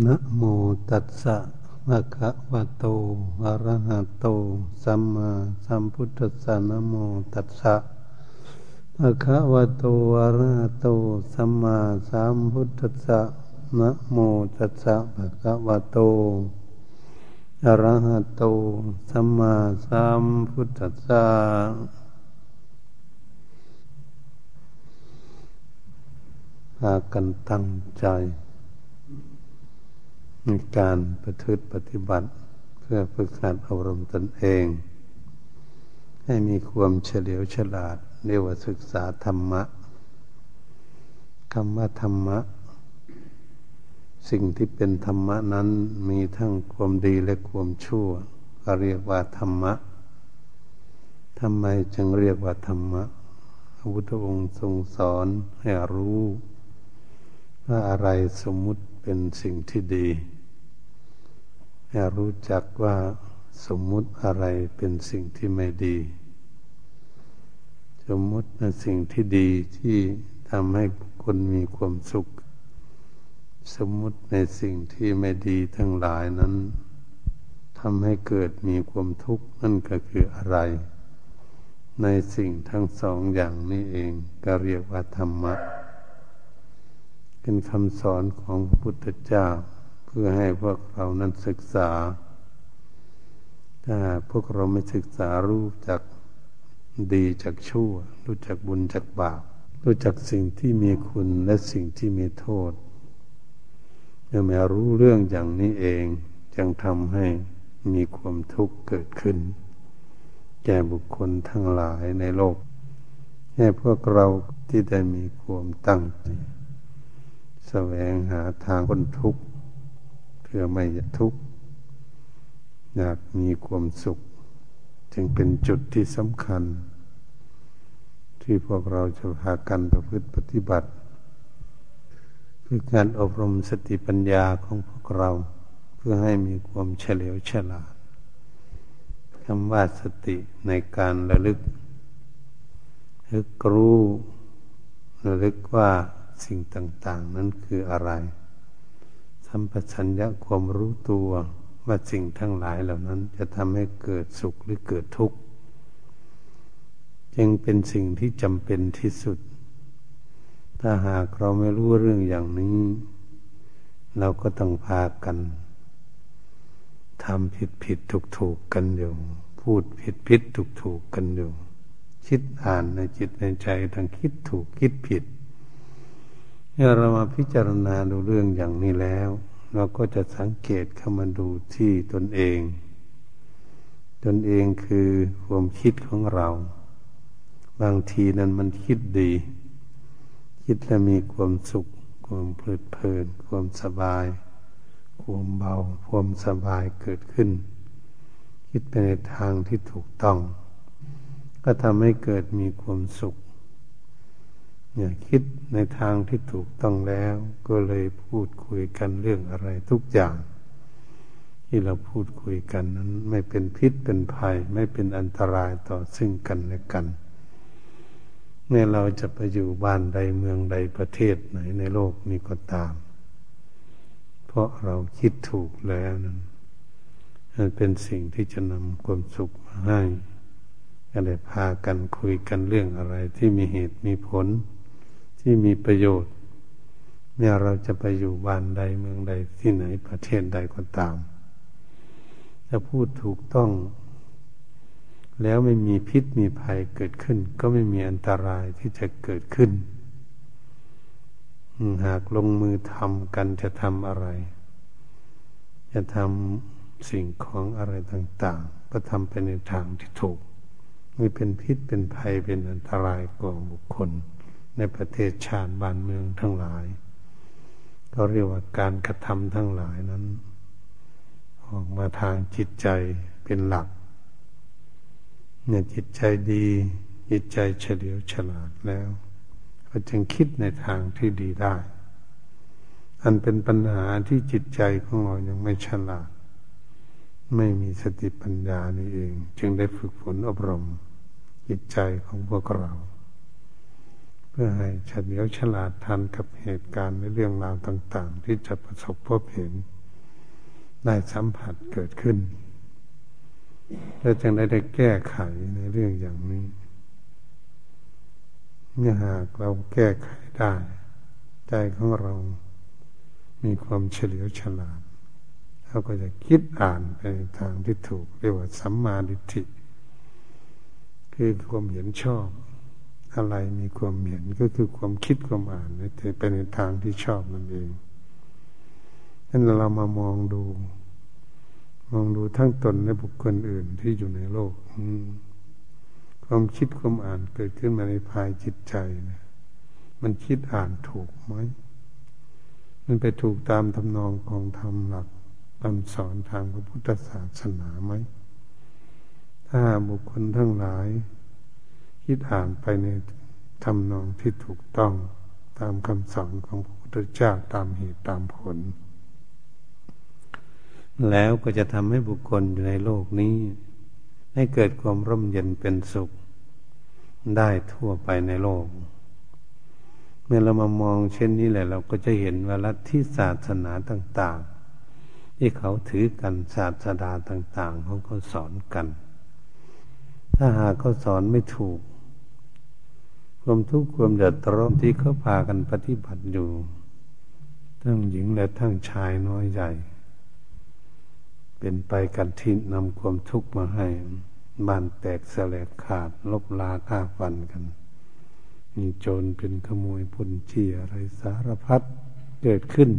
นะโมตัสสะภะคะวะโตอะระหะโต สัมมาสัมพุทธัสสะนะโมตัสสะภะคะวะโตอะระหะโต สัมมาสัมพุทธัสสะนะโมตัสสะภะคะวะโตอะระหะโต สัมมาสัมพุทธัสสะพากันตั้งใจ การประพฤติปฏิบัติ เพื่อฝึกหัดอบรมตนเอง ให้มีความเฉลียวฉลาดเรียกว่าศึกษาธรรมะคำว่าธรรมะ สิ่งที่เป็นธรรมะนั้นมีทั้งความดีและความชั่วก็เรียกว่าธรรมะทำไมจึงเรียกว่าธรรมะพระพุทธองค์ทรงสอนให้รู้ ว่าอะไรสมมุติเป็นสิ่งที่ดี ให้รู้จักว่าสมมุติอะไรเป็นสิ่งที่ไม่ดี สมมุติในสิ่งที่ดีที่ทำให้คนมีความสุข สมมุติในสิ่งที่ไม่ดีทั้งหลายนั้นทำให้เกิดมีความทุกข์นั่นก็คืออะไร ในสิ่งทั้งสองอย่างนี้เองก็เรียกว่าธรรมะ เป็นคำสอนของพระพุทธเจ้า พื่อให้พวกเรานั้นศึกษา ถ้าพวกเราไม่ศึกษารู้จักดีจากชั่ว รู้จักบุญจากบาป รู้จักสิ่งที่มีคุณและสิ่งที่มีโทษเมื่อมารู้เรื่องอย่างนี้เองจึงทำให้มีความทุกข์เกิดขึ้น แก่บุคคลทั้งหลายในโลก ให้พวกเราที่ได้มีความตั้งใจแสวงหาทางพ้นทุกข์ พื่อไม่ทุกข์อยากมีความสุข จึงเป็นจุดที่สำคัญ ที่พวกเราจะพากันประพฤติปฏิบัติ คือการอบรมสติปัญญาของพวกเราเพื่อให้มีความเฉลียวฉลาดคำว่าสติในการระลึกระลึกรู้ระลึกว่าสิ่งต่าง ๆ นั้นคืออะไร สัมปชัญญะความรู้ตัวว่าสิ่งทั้งหลายเหล่านั้นจะทำให้เกิดสุขหรือเกิดทุกข์ จึงเป็นสิ่งที่จำเป็นที่สุด ถ้าหากเราไม่รู้เรื่องอย่างนี้ เราก็ต้องพากันทำผิดผิดถูกถูกกันอยู่พูดผิดผิดถูกถูกกันอยู่คิดอ่านในจิตในใจทั้งคิดถูกคิดผิด เมื่อเรามาพิจารณาดูเรื่องอย่างนี้แล้ว เราก็จะสังเกตเข้ามาดูที่ตนเอง ตนเองคือความคิดของเรา บางทีนั้นมันคิดดี คิดแล้วมีความสุข ความเพลิดเพลิน ความสบาย ความเบา ความสบายเกิดขึ้น คิดไปในทางที่ถูกต้อง ก็ทำให้เกิดมีความสุข เนี่ยคิดในทางที่ถูกต้องแล้ว ก็เลยพูดคุยกันเรื่องอะไรทุกอย่าง ที่เราพูดคุยกันนั้น ไม่เป็นพิษเป็นภัย ไม่เป็นอันตรายต่อซึ่งกันและกันเมื่อเราจะไปอยู่บ้านใดเมืองใดประเทศไหนในโลกนี้ก็ตาม เพราะเราคิดถูกแล้วนั้นมันเป็นสิ่งที่จะนำความสุขมาให้ก็เลยพากันคุยกันเรื่องอะไรที่มีเหตุมีผล ที่มีประโยชน์เมื่อเราจะไปอยู่บ้านใดเมืองใดที่ไหนประเทศใดก็ตามถ้าพูดถูกต้อง แล้วไม่มีพิษมีภัยเกิดขึ้น ก็ไม่มีอันตรายที่จะเกิดขึ้น หากลงมือทำกันจะทำอะไร จะทำสิ่งของอะไรต่าง ๆ ก็ทำไปในทางที่ถูก ไม่เป็นพิษเป็นภัยเป็นอันตรายกอบุคคล ในประเทศชาติบ้านเมืองทั้งหลาย ก็เรียกว่าการกระทำทั้งหลายนั้น ออกมาทางจิตใจเป็นหลัก เนี่ยจิตใจดี จิตใจเฉลียวฉลาดแล้ว ก็จึงคิดในทางที่ดีได้ อันเป็นปัญหาที่จิตใจของเรายังไม่ฉลาด ไม่มีสติปัญญานี่เอง จึงได้ฝึกฝนอบรม จิตใจของพวกเรา เพื่อให้เฉลียวฉลาดทันกับเหตุการณ์ในเรื่องราวต่าง ๆ ที่จะประสบพบเห็น ได้สัมผัสเกิดขึ้น แล้วจึงได้ได้แก้ไขในเรื่องอย่างนี้เนี่ยหากเราแก้ไขได้ ใจของเรามีความเฉลียวฉลาดเราก็จะคิดอ่านไปทางที่ถูก เรียกว่าสัมมาดิฏฐิคือความเห็นชอบ อะไรมีความเห็นก็คือความคิดความอ่านแต่ไปในทางที่ชอบนั่นเองนั่นเรามามองดู มองดูทั้งตนและบุคคลอื่นที่อยู่ในโลกความคิดความอ่านเกิดขึ้นมาในภายจิตใจนะมันคิดอ่านถูกไหมมันไปถูกตามทำนองของธรรมหลักคำสอนทางพระพุทธศาสนาไหม ถ้าบุคคลทั้งหลาย คิดอ่านไปในทำนองที่ถูกต้องตามคำสอนของพระพุทธเจ้าตามเหตุตามผล แล้วก็จะทำให้บุคคลอยู่ในโลกนี้ ให้เกิดความร่มเย็นเป็นสุข ได้ทั่วไปในโลก เมื่อเรามามองเช่นนี้แหละ เราก็จะเห็นว่าลัทธิศาสนาต่าง ๆ ที่เขาถือกันศาสดาต่าง ๆ เขาก็สอนกัน ถ้าหากเขาสอนไม่ถูก ความทุกข์ความเดือดร้อนที่เขาพากันปฏิบัติอยู่ ทั้งหญิงและทั้งชายน้อยใหญ่ เป็นไปกันที่นำความทุกข์มาให้บ้านแตกแสลกขาด ลบลาฆ่าฟันกัน มีโจรเป็นขโมยพุนเจียอะไรสารพัดเกิดขึ้น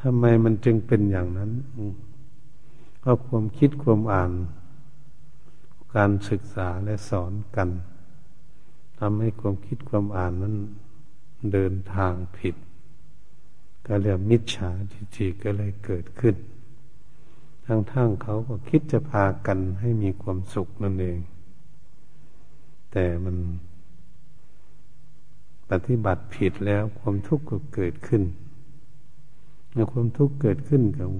ทำไมมันจึงเป็นอย่างนั้นก็ความคิดความอ่าน การศึกษาและสอนกัน ทำให้ความคิดความอ่านนั้นเดินทางผิด ก็เรียกมิจฉาทิฏฐิก็เลยเกิดขึ้น ทั้งๆเขาก็คิดจะพากันให้มีความสุขนั่นเอง แต่มันปฏิบัติผิดแล้วความทุกข์ก็เกิดขึ้นเมื่อความทุกข์เกิดขึ้นกับ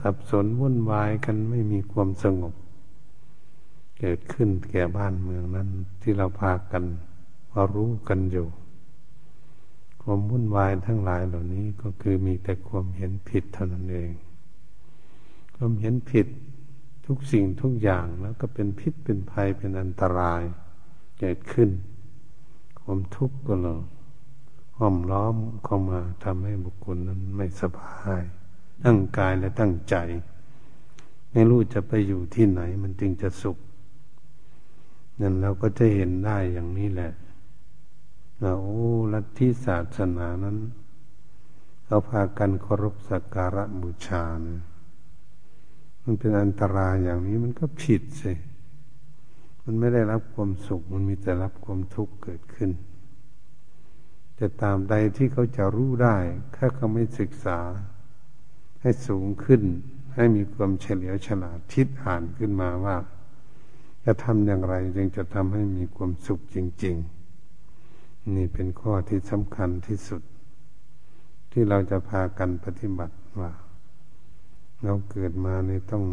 สับสนวุ่นวายกันไม่มีความสงบ เกิดขึ้นแก่บ้านเมืองนั้น ที่เราพากันมารู้กันอยู่ ความวุ่นวายทั้งหลายเหล่านี้ก็คือมีแต่ความเห็นผิดเท่านั้นเอง ความเห็นผิดทุกสิ่งทุกอย่างแล้วก็เป็นพิษเป็นภัยเป็นอันตราย เกิดขึ้น ความทุกข์ก็เราห้อมล้อมเข้ามาทำให้บุคคลนั้นไม่สบายตั้งกายและตั้งใจ ไม่รู้จะไปอยู่ที่ไหนมันจึงจะสุข นั่นเราก็จะเห็นได้อย่างนี้แหละนะโอ้ลัทธิศาสนานั้นเขาพากันเคารพสักการะบูชานะมันเป็นอันตรายอย่างนี้มันก็ผิดสิ มันไม่ได้รับความสุข มันมีแต่รับความทุกข์เกิดขึ้น แต่ตามใดที่เขาจะรู้ได้แค่เขาไม่ศึกษา ให้สูงขึ้น ให้มีความเฉลียวฉลาดทิศอ่านขึ้นมาว่า จะทำอย่างไรจึงจะทำให้มีความสุขจริง ๆ นี่เป็นข้อที่สำคัญที่สุด ที่เราจะพากันปฏิบัติว่า เราเกิดมาในต้อง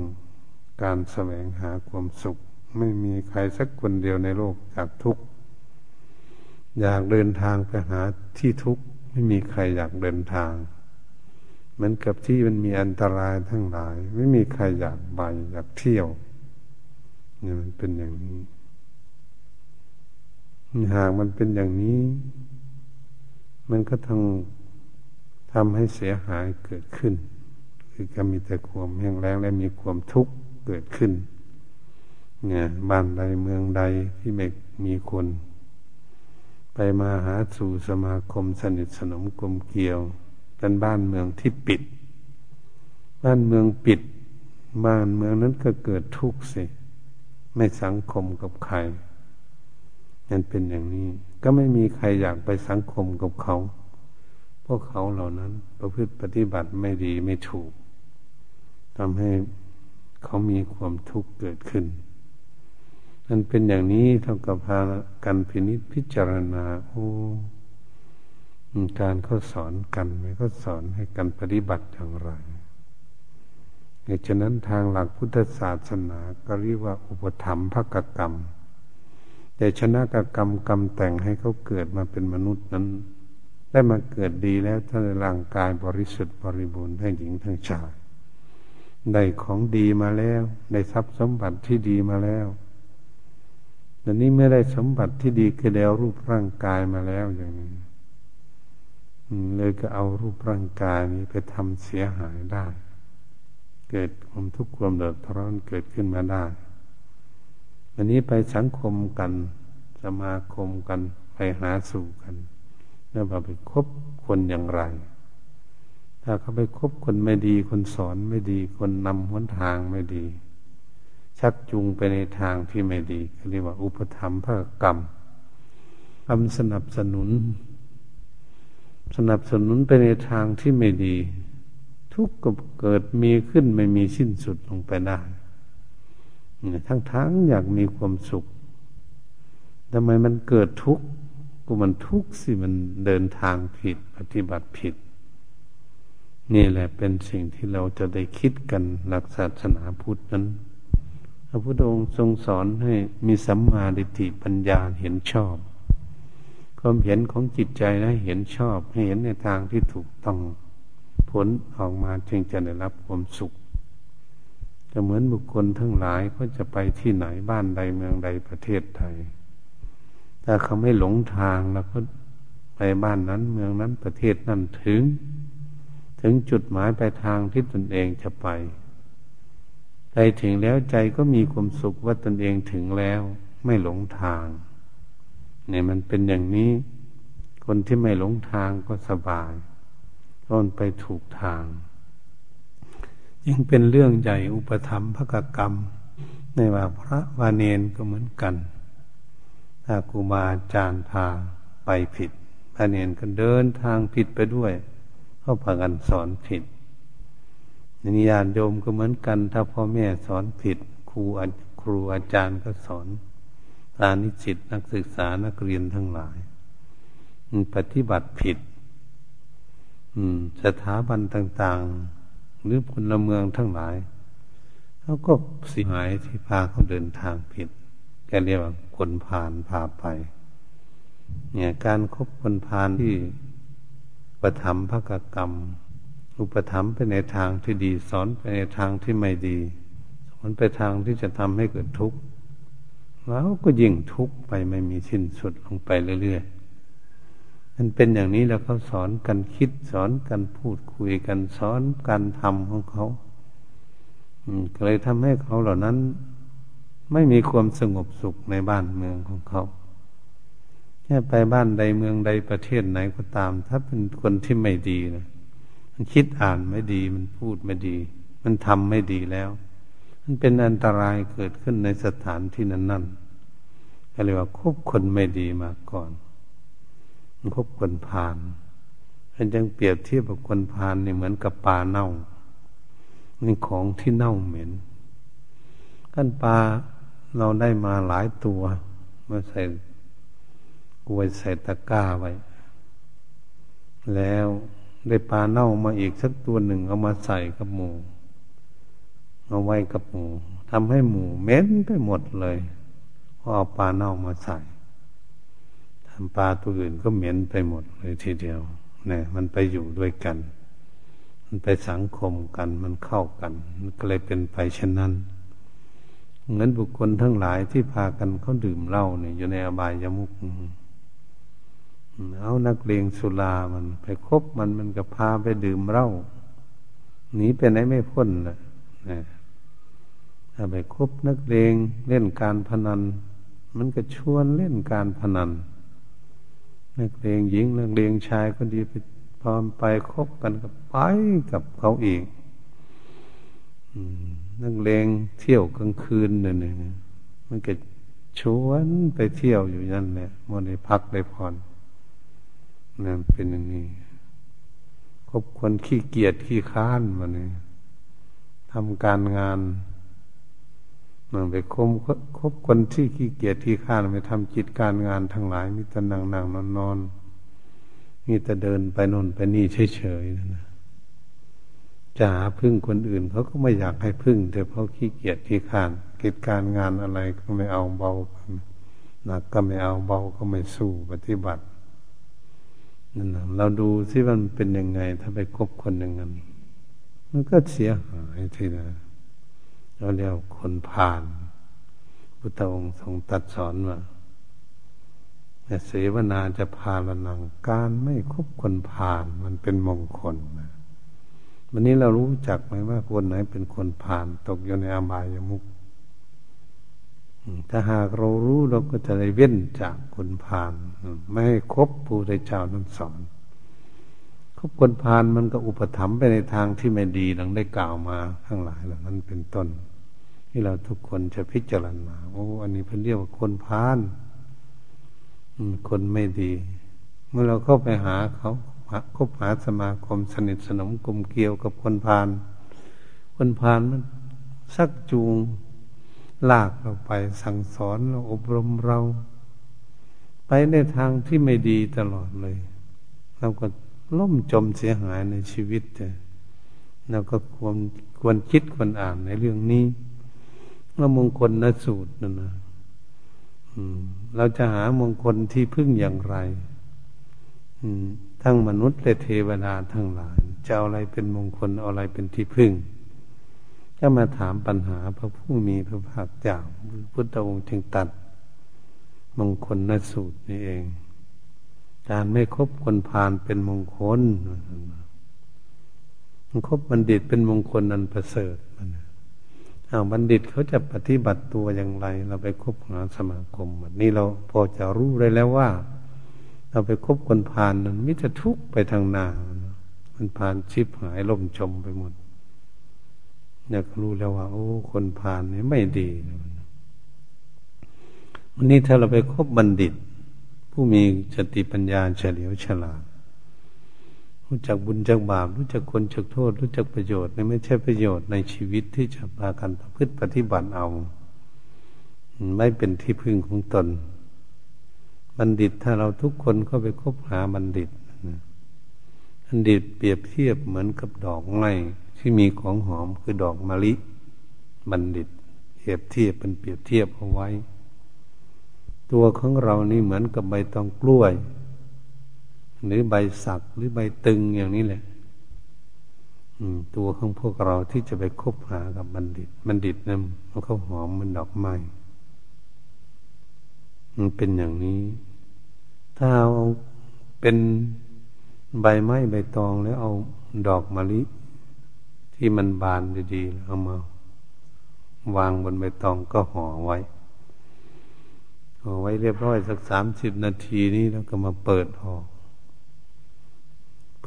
การแสวงหาความสุข ไม่มีใครสักคนเดียวในโลกอยากทุกข์อยากเดินทางไปหาที่ทุกข์ไม่มีใครอยากเดินทางเหมือนกับที่มันมีอันตรายทั้งหลาย ไม่มีใครอยากไปอยากเที่ยว เนี่ยมันเป็นอย่างนี้ หากมันเป็นอย่างนี้ มันก็ทั้งทำให้เสียหายเกิดขึ้น คือก็มีแต่ความแห้งแล้งและมีความทุกข์เกิดขึ้น เนี่ยบ้านใดเมืองใดที่ไม่มีคน ไปมาหาสู่สมาคมสนิทสนมกลมเกลียวเป็นบ้านเมืองที่ปิด บ้านเมืองปิด บ้านเมืองนั้นก็เกิดทุกข์สิ ไม่สังคมกับใครนั่นเป็นอย่างนี้ ก็ไม่มีใครอยากไปสังคมกับเขา พวกเขาเหล่านั้น ประพฤติปฏิบัติไม่ดีไม่ถูกทำให้เขามีความทุกข์เกิดขึ้นมันเป็นอย่างนี้เท่ากับพากันพินิจพิจารณาโอ้การเขาสอนกันไม่ก็สอนให้กันปฏิบัติอย่างไร เหตุฉะนั้นทางหลักพุทธศาสนาก็เรียกว่าอุปธรรมภกกรรม แต่ชนะกกรรมกรรมแต่งให้เขาเกิดมาเป็นมนุษย์นั้น ได้มาเกิดดีแล้วท่านร่างกายบริสุทธิ์บริบูรณ์ทั้งหญิงทั้งชาย ได้ของดีมาแล้ว ได้ทรัพย์สมบัติที่ดีมาแล้วแต่นี้เมื่อได้สมบัติที่ดีคือแล้วรูปร่างกายมาแล้วอย่างนี้เลยก็เอารูปร่างกายนี้ไปทำเสียหายได้ กิดความทุกข์ความเดือดร้อนเกิดขึ้นมาได้ วันนี้ไปสังคมกัน สมาคมกัน ไปหาสู่กันแล้วเราไปคบคนอย่างไร ถ้าเขาไปคบคนไม่ดี คนสอนไม่ดี คนนำหนทางไม่ดี ชักจูงไปในทางที่ไม่ดีเรียกว่าอุปธรรมภกรรมคำสนับสนุน สนับสนุนไปในทางที่ไม่ดี ทุกข์ก็เกิดมีขึ้นไม่มีสิ้นสุดลงไปได้ทั้งทั้งอยากมีความสุขทำไมมันเกิดทุกข์ก็มันทุกข์สิมันเดินทางผิดปฏิบัติผิด นี่แหละเป็นสิ่งที่เราจะได้คิดกันหลักศาสนาพุทธนั้นพระพุทธองค์ทรงสอนให้มีสัมมาดิฏฐิปัญญาเห็นชอบ ความเห็นของจิตใจนะเห็นชอบให้เห็นในทางที่ถูกต้อง ผลออกมาจึงจะได้รับความสุขจะเหมือนบุคคลทั้งหลายก็จะไปที่ไหนบ้านใดเมืองใดประเทศไทยถ้าเขาไม่หลงทางแล้วก็ไปบ้านนั้นเมืองนั้นประเทศนั้นถึง ถึงจุดหมายปลายทางที่ตนเองจะไปไปถึงแล้วใจก็มีความสุขว่าตนเองถึงแล้วไม่หลงทางเนี่ยมันเป็นอย่างนี้ คนที่ไม่หลงทางก็สบาย เพราะมันไปถูกทาง ยังเป็นเรื่องใหญ่อุปธรรมภกกรรม ในว่าพระวาเนนก็เหมือนกันถ้าครูบาอาจารย์พาไปผิดพระเนนก็เดินทางผิดไปด้วยเขาพากันสอนผิดนิยานโยมก็เหมือนกัน ถ้าพ่อแม่สอนผิด ครูครูอาจารย์ก็สอนตานิสิตนักศึกษานักเรียนทั้งหลาย ปฏิบัติผิด สถาบันต่าง ๆ หรือพลเมืองทั้งหลายเขาก็เสียหายที่พาเขาเดินทางผิดแกเรียกว่าคนผ่านพาไป เนี่ย การครบคนผ่านที่ประถมภกกรรม อุปถัมภ์ไปในทางที่ดี สอนไปในทางที่ไม่ดี สอนไปทางที่จะทำให้เกิดทุกข์แล้วก็ยิ่งทุกข์ไปไม่มีสิ้นสุดลงไปเรื่อยๆ มันเป็นอย่างนี้แล้วเขาสอนกันคิดสอนกันพูดคุยกันสอนการทำของเขาก็เลยทำให้เขาเหล่านั้น ไม่มีความสงบสุขในบ้านเมืองของเขาแค่ไปบ้านใดเมืองใดประเทศไหนก็ตาม ถ้าเป็นคนที่ไม่ดีนะมันคิดอ่านไม่ดี มันพูดไม่ดี มันทำไม่ดีแล้ว มันเป็นอันตรายเกิดขึ้นในสถานที่นั้นนั่นก็เรียกว่าคบคนไม่ดีมาก่อน คบคนพาลมันยังเปรียบเทียบกับคนพาลนี่เหมือนกับปลาเน่านี่ของที่เน่าเหม็นกันปลาเราได้มาหลายตัวมาใส่กวยใส่ตะกร้าไว้ แล้วได้ปลาเน่ามาอีกสักตัวหนึ่งเอามาใส่กับหมูเอาไว้กับหมูทำให้หมูเหม็นไปหมดเลยพอเอาปลาเน่ามาใส่ ปลาตัวอื่นก็เหม็นไปหมดเลยทีเดียวเนี่ยมันไปอยู่ด้วยกัน มันไปสังคมกันมันเข้ากันมันก็เลยเป็นไปเช่นนั้นเงินบุคคลทั้งหลายที่พากันเขาดื่มเหล้าเนี่ยอยู่ในอบายยมุกเอานักเลงสุรามัน ไปคบมันมันก็พาไปดื่มเหล้าหนีไปไหนไม่พ้นเลยถ้าไปคบนักเลงเล่นการพนัน มันก็ชวนเล่นการพนัน นักเลงหญิงนักเลงชายก็ดีไปพร้อมไปคบกันกับไปกับเขาอีกนักเลงเที่ยวกลางคืนเนี่ยมันก็ชวนไปเที่ยวอยู่นั่นแหละมันได้พักได้ผ่อนนั่นเป็นอย่างนี้คบคนขี้เกียจขี้ค้านมาเนี่ยทำการงาน มันไปคบคบคนที่ขี้เกียจที่ข้านไปทำจิตการงานทั้งหลายมีแต่นั่งนั่งนอนนอนมีแต่เดินไปนนไปนี่เฉยๆนะจะหาพึ่งคนอื่น เขาก็ไม่อยากให้พึ่ง แต่เพราะขี้เกียจที่ข้านกิจการงานอะไรก็ไม่เอาเบาหนักก็ไม่เอาเบาก็ไม่สู้ปฏิบัตินั่นนะเราดูที่มันเป็นยังไง ถ้าไปคบคนอย่างนั้นมันก็เสียหายทีนะ เราเรียกคนผ่าน พุทธองค์ทรงตัดสอนว่าเสวนาจะพาละนังการไม่คบคนผ่าน มันเป็นมงคลนะวันนี้เรารู้จักไหมว่าคนไหนเป็นคนผ่าน ตกอยู่ในอบายมุกถ้าหากเรารู้เราก็จะได้เว้นจากคนผ่าน ไม่ให้คบผู้ใดเจ้านั้นสอนคบคนผ่านมันก็อุปถัมภ์ไปในทางที่ไม่ดีดังได้กล่าวมาข้างหลายเหล่านั้นเป็นต้น ที่เราทุกคนจะพิจารณาโอ้อันนี้เพิ่นเรียกว่าคนผ่านคนไม่ดี เมื่อเราเข้าไปหาเขาคบหาสมาคมสนิทสนมกลมเกี่ยวกับคนพาน คนพานมันสักจูงลากเราไปสั่งสอนเราอบรมเรา ไปในทางที่ไม่ดีตลอดเลย เราก็ล่มจมเสียหายในชีวิตเราก็ควรควรคิดควรอ่านในเรื่องนี้ ว่ามงคลนสูตรนั่นนะเราจะหามงคลที่พึ่งอย่างไรทั้งมนุษย์และเทวดาทั้งหลายจะเอาอะไรเป็นมงคลเอาอะไรเป็นที่พึ่ง ก็มาถามปัญหาพระผู้มีพระภาคเจ้าพุทธองค์จึงตัด มงคลนสูตรนี่เอง การไม่คบคนพาลเป็นมงคลคบบัณฑิตเป็นมงคลอันประเสริฐนอ้าว บัณฑิตเขาจะปฏิบัติตัวอย่างไร เราไปคบหาสมาคมนี่เราพอจะรู้ได้แล้วว่า เราไปคบคนพาลนั้นมิจะทุกข์ไปทางหน้ามันพานชิบหายล่มจมไปหมดเนี่ยรู้แล้วว่า โอ้ คนพาลนี่ไม่ดีวันนี้ถ้าเราไปคบบัณฑิต ผู้มีสติปัญญาเฉลียวฉลาด รู้จักบุญจักบาปรู้จักคนจักโทษ รู้จักประโยชน์นี่ไม่ใช่ประโยชน์ในชีวิตที่จะพากันประพฤติปฏิบัติเอา ไม่เป็นที่พึ่งของตน บัณฑิตถ้าเราทุกคนเข้าไปคบหาบัณฑิตบัณฑิตเปรียบเทียบเหมือนกับดอกไม้ที่มีของหอมคือดอกมะลิ บัณฑิต เปรียบเทียบเป็นเปรียบเทียบเอาไว้ ตัวของเรานี่เหมือนกับใบตองกล้วย หรือใบสักหรือใบตึงอย่างนี้แหละตัวของพวกเราที่จะไปคบหากับบัณฑิต บัณฑิตนั้นมันเขาหอมมันดอกไม้มันเป็นอย่างนี้ ถ้าเอาเป็นใบไม้ใบตองแล้วเอาดอกมะลิ ที่มันบานดีๆเอามา วางบนใบตองก็ห่อไว้ห่อไว้เรียบร้อยสักสามสิบนาทีนี้แล้วก็มาเปิดห่อ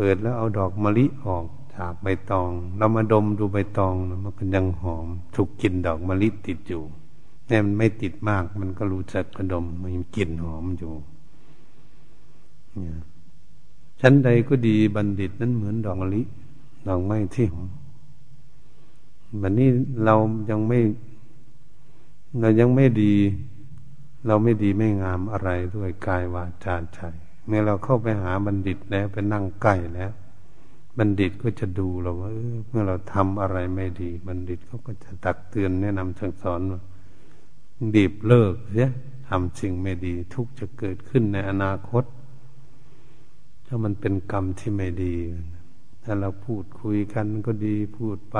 เปิดแล้วเอาดอกมะลิออกจากใบตอง เรามาดมดูใบตองมันก็ยังหอมถูกกลิ่นดอกมะลิติดอยู่แน่มันไม่ติดมาก มันก็รู้จักกระดมมันกลิ่นหอมอยู่เนี่ยชั้นใดก็ดีบัณฑิตนั้นเหมือนดอกมะลิดอกไม้ที่หอมวันนี้เรายังไม่ เรายังไม่ดี เราไม่ดีไม่งามอะไรด้วยกายวาจาใจ เมื่อเราเข้าไปหาบัณฑิตแล้วไปนั่งใกล้แล้ว บัณฑิตก็จะดูเราว่าเมื่อเราทำอะไรไม่ดี บัณฑิตเขาก็จะตักเตือนแนะนำสั่งสอนว่าดีบเลิกเสียทำสิ่งไม่ดี ทุกจะเกิดขึ้นในอนาคต ถ้ามันเป็นกรรมที่ไม่ดี ถ้าเราพูดคุยกันก็ดีพูดไป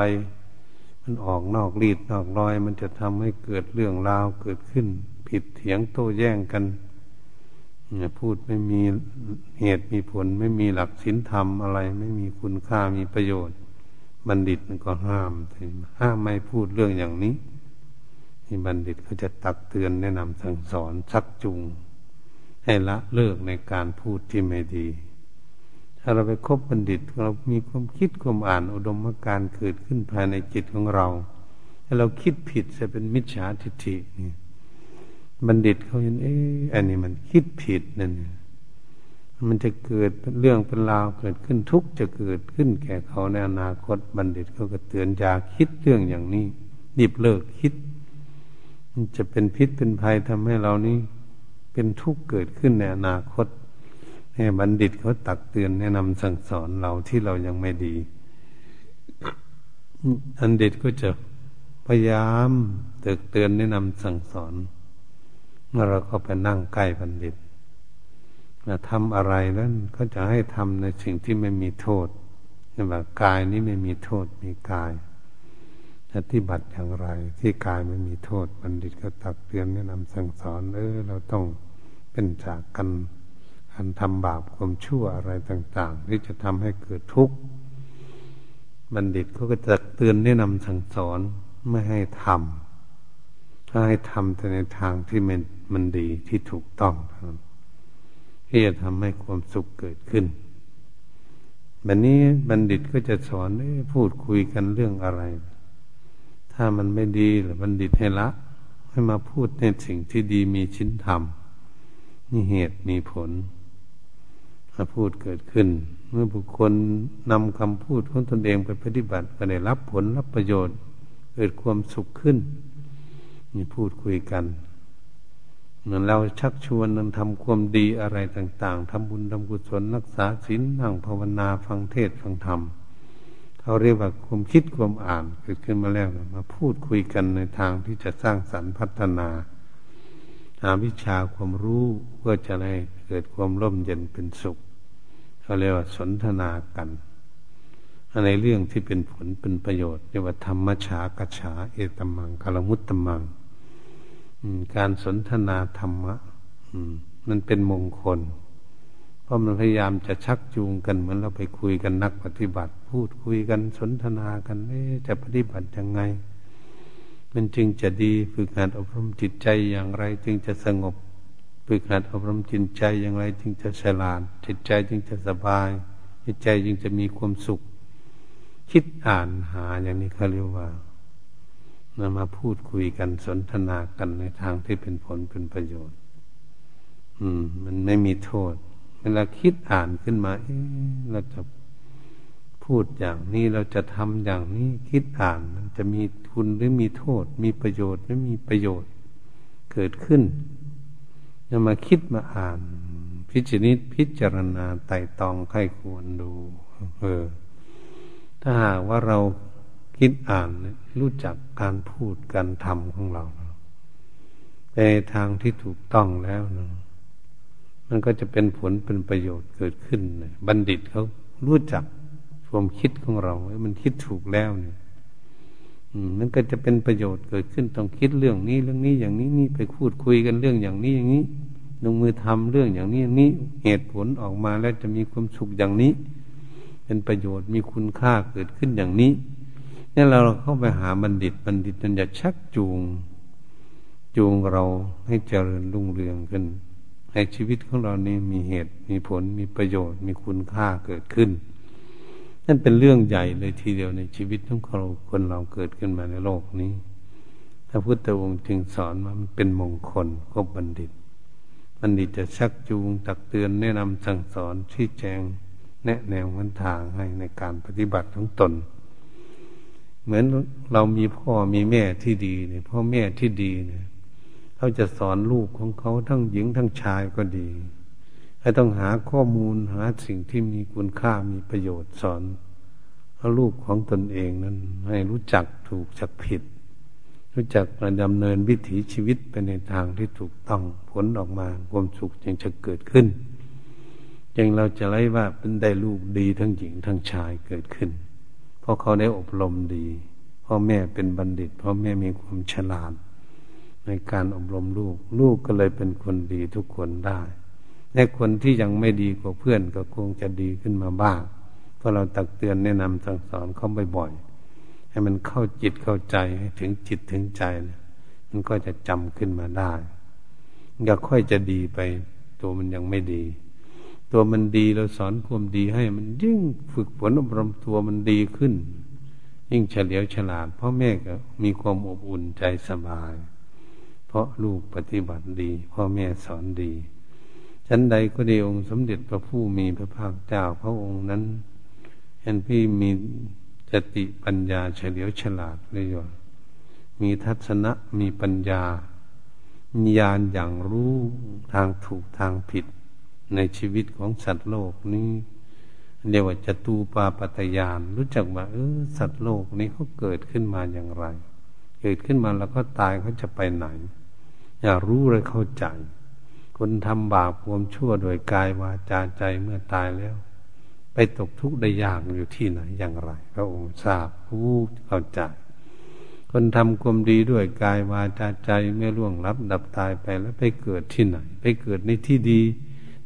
มันออกนอกรีดนอกรอย มันจะทำให้เกิดเรื่องราวเกิดขึ้น ผิดเถียงโต้แย้งกัน พูดไม่มีเหตุมีผล ไม่มีหลักศีลธรรมอะไร ไม่มีคุณค่ามีประโยชน์ บัณฑิตก็ห้ามห้ามไม่พูดเรื่องอย่างนี้ที่บัณฑิตเขาจะตักเตือนแนะนำสั่งสอนชักจูงให้ละเลิกในการพูดที่ไม่ดี ถ้าเราไปคบบัณฑิตเรามีความคิดความอ่านอุดมการเกิดขึ้นภายในจิตของเราถ้าเราคิดผิดจะเป็นมิจฉาทิฏฐินี่ บัณฑิตเขาเห็นเอ๊ะอันนี้มันคิดผิดนั่นมันจะเกิดเรื่องเป็นราวเกิดขึ้นทุกจะเกิดขึ้นแก่เขาในอนาคตบัณฑิตเขาก็เตือนอย่าคิดเรื่องอย่างนี้ดิบเลิกคิด มันจะเป็นพิษเป็นภัยทำให้เรานี้เป็นทุกข์เกิดขึ้นในอนาคตให้บัณฑิตเขาตักเตือนแนะนำสั่งสอนเราที่เรายังไม่ดีบัณฑิตก็จะพยายามเตือนแนะนำสั่งสอน มื่อเราก็ไปนั่งใกล้บัณฑิตทำอะไรนั้นก็จะให้ทำในสิ่งที่ไม่มีโทษนี่ว่ากายนี้ไม่มีโทษมีกายปฏิบัติอย่างไร ที่กายไม่มีโทษบัณฑิตก็ตักเตือนแนะนำสั่งสอนเออเราต้องเป็นจากกันการทำบาปความชั่วอะไรต่าง ๆ ที่จะทำให้เกิดทุกข์บัณฑิตเขาก็จะเตือนแนะนำสั่งสอนไม่ให้ทำ ถ้าให้ทำแต่ในทางที่มันมันดีที่ถูกต้องเท่านั้นที่จะทำให้ความสุขเกิดขึ้นบบนี้บัณฑิตก็จะสอนพูดคุยกันเรื่องอะไร ถ้ามันไม่ดีหรือบัณฑิตให้ละ ให้มาพูดในสิ่งที่ดีมีชิ้นธรรมมีเหตุมีผลมาพูดเกิดขึ้น เมื่อบุคคลนำคำพูดของตนเองไปปฏิบัติก็ได้รับผลรับประโยชน์ เกิดความสุขขึ้น มีพูดคุยกันเหมือนเราชักชวนนั้นทำความดีอะไรต่าง ๆทำบุญทำกุศลรักษาศีลนั่งภาวนาฟังเทศฟังธรรมเขาเรียกว่าความคิดความอ่านเกิดขึ้นมาแล้วมาพูดคุยกันในทางที่จะสร้างสรรค์พัฒนาหาวิชาความรู้เพื่อจะให้เกิดความร่มเย็นเป็นสุขเขาเรียกว่าสนทนากันในเรื่องที่เป็นผลเป็นประโยชน์เรียกว่าธรรมชากฉาเอตมังกลมุตตมัง การสนทนาธรรมะมันเป็นมงคล เพราะมันพยายามจะชักจูงกันเหมือนเราไปคุยกันนักปฏิบัติ พูดคุยกันสนทนากันจะปฏิบัติยังไง มันจึงจะดีฝึกหัดอบรมจิตใจอย่างไร จึงจะสงบฝึกหัดอบรมจิตใจอย่างไร จึงจะฉลาด จิตใจจึงจะสบาย จิตใจจึงจะมีความสุข คิดอ่านหาอย่างนี้เขาเรียกว่า นำมาพูดคุยกันสนทนากันในทางที่เป็นผลเป็นประโยชน์ อืม มันไม่มีโทษ เวลาคิดอ่านขึ้นมาเอ๊เราจะพูดอย่างนี้เราจะทำอย่างนี้คิดอ่านมันจะมีทุนหรือมีโทษ มีประโยชน์หรือมีประโยชน์ เกิดขึ้นจะมาคิดมาอ่าน พิจนิตพิจารณาไต่ตองใครควรดู เออ ถ้าหากว่าเรา คิดอ่านรู้จักการพูดการทำของเราในทางที่ถูกต้องแล้วนะมันก็จะเป็นผลเป็นประโยชน์เกิดขึ้นเลยบัณฑิตเขารู้จักความคิดของเราว่ามันคิดถูกแล้วเนี่ยมันก็จะเป็นประโยชน์เกิดขึ้นต้องคิดเรื่องนี้เรื่องนี้อย่างนี้นี่ไปพูดคุยกันเรื่องอย่างนี้อย่างนี้ลงมือทำเรื่องอย่างนี้อย่างนี้เหตุผลออกมาแล้วจะมีความสุขอย่างนี้ เป็นประโยชน์มีคุณค่าเกิดขึ้นอย่างนี้ นี่เราเข้าไปหาบัณฑิต บัณฑิตมันจะชักจูง จูงเราให้เจริญรุ่งเรืองขึ้น ให้ชีวิตของเรานี้มีเหตุมีผลมีประโยชน์มีคุณค่าเกิดขึ้น นั่นเป็นเรื่องใหญ่เลยทีเดียวในชีวิตของเราคนเราเกิดขึ้นมาในโลกนี้พระพุทธองค์จึงสอนว่ามันเป็นมงคลก็บัณฑิต บัณฑิตจะชักจูงตักเตือนแนะนำสั่งสอนชี้แจงแนะแนวหนทางให้ในการปฏิบัติของตน เหมือนเรามีพ่อมีแม่ที่ดีเนี่ยพ่อแม่ที่ดีเนี่ยเขาจะสอนลูกของเขาทั้งหญิงทั้งชายก็ดีให้ต้องหาข้อมูลหาสิ่งที่มีคุณค่ามีประโยชน์สอนลูกของตนเองนั้น ให้รู้จักถูกจักผิด รู้จักดำเนินวิถีชีวิตไปในทางที่ถูกต้องผลออกมาความสุขจึงจะเกิดขึ้น จึงเราจะไล่ว่าเป็นได้ลูกดีทั้งหญิงทั้งชายเกิดขึ้น ราะเขาได้อบรมดีพ่อแม่เป็นบัณฑิตพ่อแม่มีความฉลาด ในการอบรมลูก ลูกก็เลยเป็นคนดีทุกคนได้ในคนที่ยังไม่ดีกว่าเพื่อนก็คงจะดีขึ้นมาบ้างเพราะเราตักเตือนแนะนำสั่งสอนเขาบ่อยๆให้มันเข้าจิตเข้าใจให้ถึงจิตถึงใจนะมันก็จะจำขึ้นมาได้ก็ค่อยจะดีไป ตัวมันยังไม่ดี ตัวมันดีเราสอนความดีให้ มันยิ่งฝึกฝนอบรมตัวมันดีขึ้น ยิ่งเฉลียวฉลาดพ่อแม่ก็มีความอบอุ่นใจสบาย เพราะลูกปฏิบัติดี พ่อแม่สอนดีชั้นใดก็ดีองค์สมเด็จพระผู้มีพระภาคเจ้าพระองค์นั้นเห็นพี่มีจติปัญญาเฉลียวฉลาดเลยว่ามีทัศนะมีปัญญาญาณอย่างรู้ทางถูกทางผิด ในชีวิตของสัตว์โลกนี้เรียกว่าจตูปาปัตยาน รู้จักว่าเออสัตว์โลกนี้เขาเกิดขึ้นมาอย่างไร เกิดขึ้นมาแล้วก็ตายเขาจะไปไหน อยากรู้เลยเข้าใจ คนทำบาปความชั่วโดยกายวาจาใจเมื่อตายแล้ว ไปตกทุกข์ได้ยากอยู่ที่ไหนอย่างไร พระองค์ทราบผู้เข้าใจคนทำความดีด้วยกายวาจาใจเมื่อล่วงลับดับตายไปแล้วไปเกิดที่ไหน ไปเกิดในที่ดี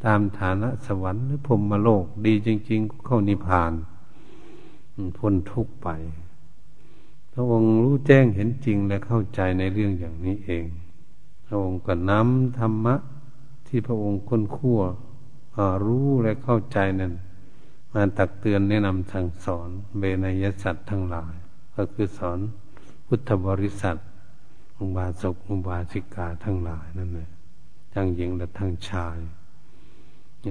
ตามฐานะสวรรค์หรือพรมโลก ดีจริงๆเข้านิพพานพ้นทุกไป พระองค์รู้แจ้งเห็นจริงและเข้าใจในเรื่องอย่างนี้เอง พระองค์ก็นำธรรมะที่พระองค์ค้นคั่วรู้และเข้าใจนั้นมาตักเตือนแนะนำสั่งสอนเบนยสัตว์ทั้งหลาย ก็คือสอนพุทธบริษัทอุบาสกอุบาสิกาทั้งหลายนั่นแหละทั้งหญิงและทั้งชาย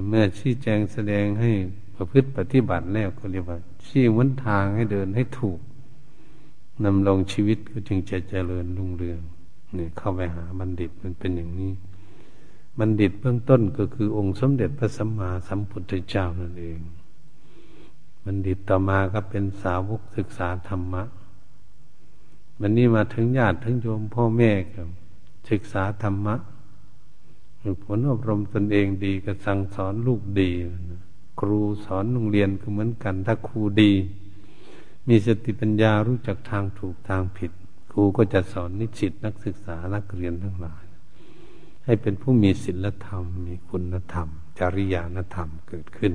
เมื่อชี้แจงแสดงให้ประพฤติปฏิบัติแล้วก็เรียกว่า ชี้วันทางให้เดินให้ถูกนำลงชีวิตก็จึงจะเจริญรุ่งเรืองเนี่ยเข้าไปหาบัณฑิตมันเป็นอย่างนี้ บัณฑิตเบื้องต้นก็คือองค์สมเด็จพระสัมมาสัมพุทธเจ้านั่นเอง บัณฑิตต่อมาก็เป็นสาวกศึกษาธรรมะวันนี้มาถึงญาติถึงโยมพ่อแม่กับศึกษาธรรมะ ผลอบรมตนเองดีก็สั่งสอนลูกดี ครูสอนโรงเรียนก็เหมือนกัน ถ้าครูดี มีสติปัญญารู้จักทางถูกทางผิด ครูก็จะสอนนิสิตนักศึกษานักเรียนทั้งหลาย ให้เป็นผู้มีศีลธรรม มีคุณธรรม จริยานธรรมเกิดขึ้น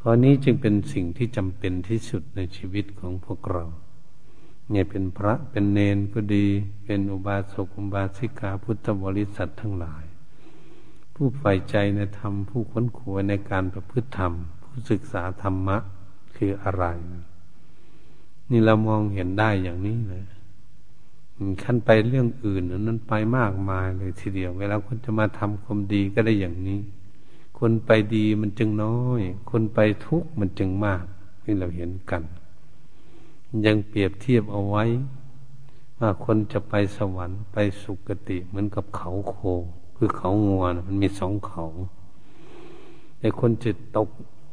ข้อนี้จึงเป็นสิ่งที่จำเป็นที่สุดในชีวิตของพวกเราเนี่ยเป็นพระเป็นเนนก็ดี เป็นอุบาสกอุบาสิกาพุทธบริษัททั้งหลาย ผู้ใฝ่ใจในธรรม ผู้ค้นคว้าในการประพฤติธรรม ผู้ศึกษาธรรมะคืออะไร นี่เรามองเห็นได้อย่างนี้เลยขั้นไปเรื่องอื่นนั้นไปมากมายเลยทีเดียว เวลาคนจะมาทำความดีก็ได้อย่างนี้ คนไปดีมันจึงน้อย คนไปทุกข์มันจึงมากนี่เราเห็นกัน ยังเปรียบเทียบเอาไว้ ว่าคนจะไปสวรรค์ไปสุคติเหมือนกับเขาโค คือเขางวนมันมีสองเขาแต่คนจะตตก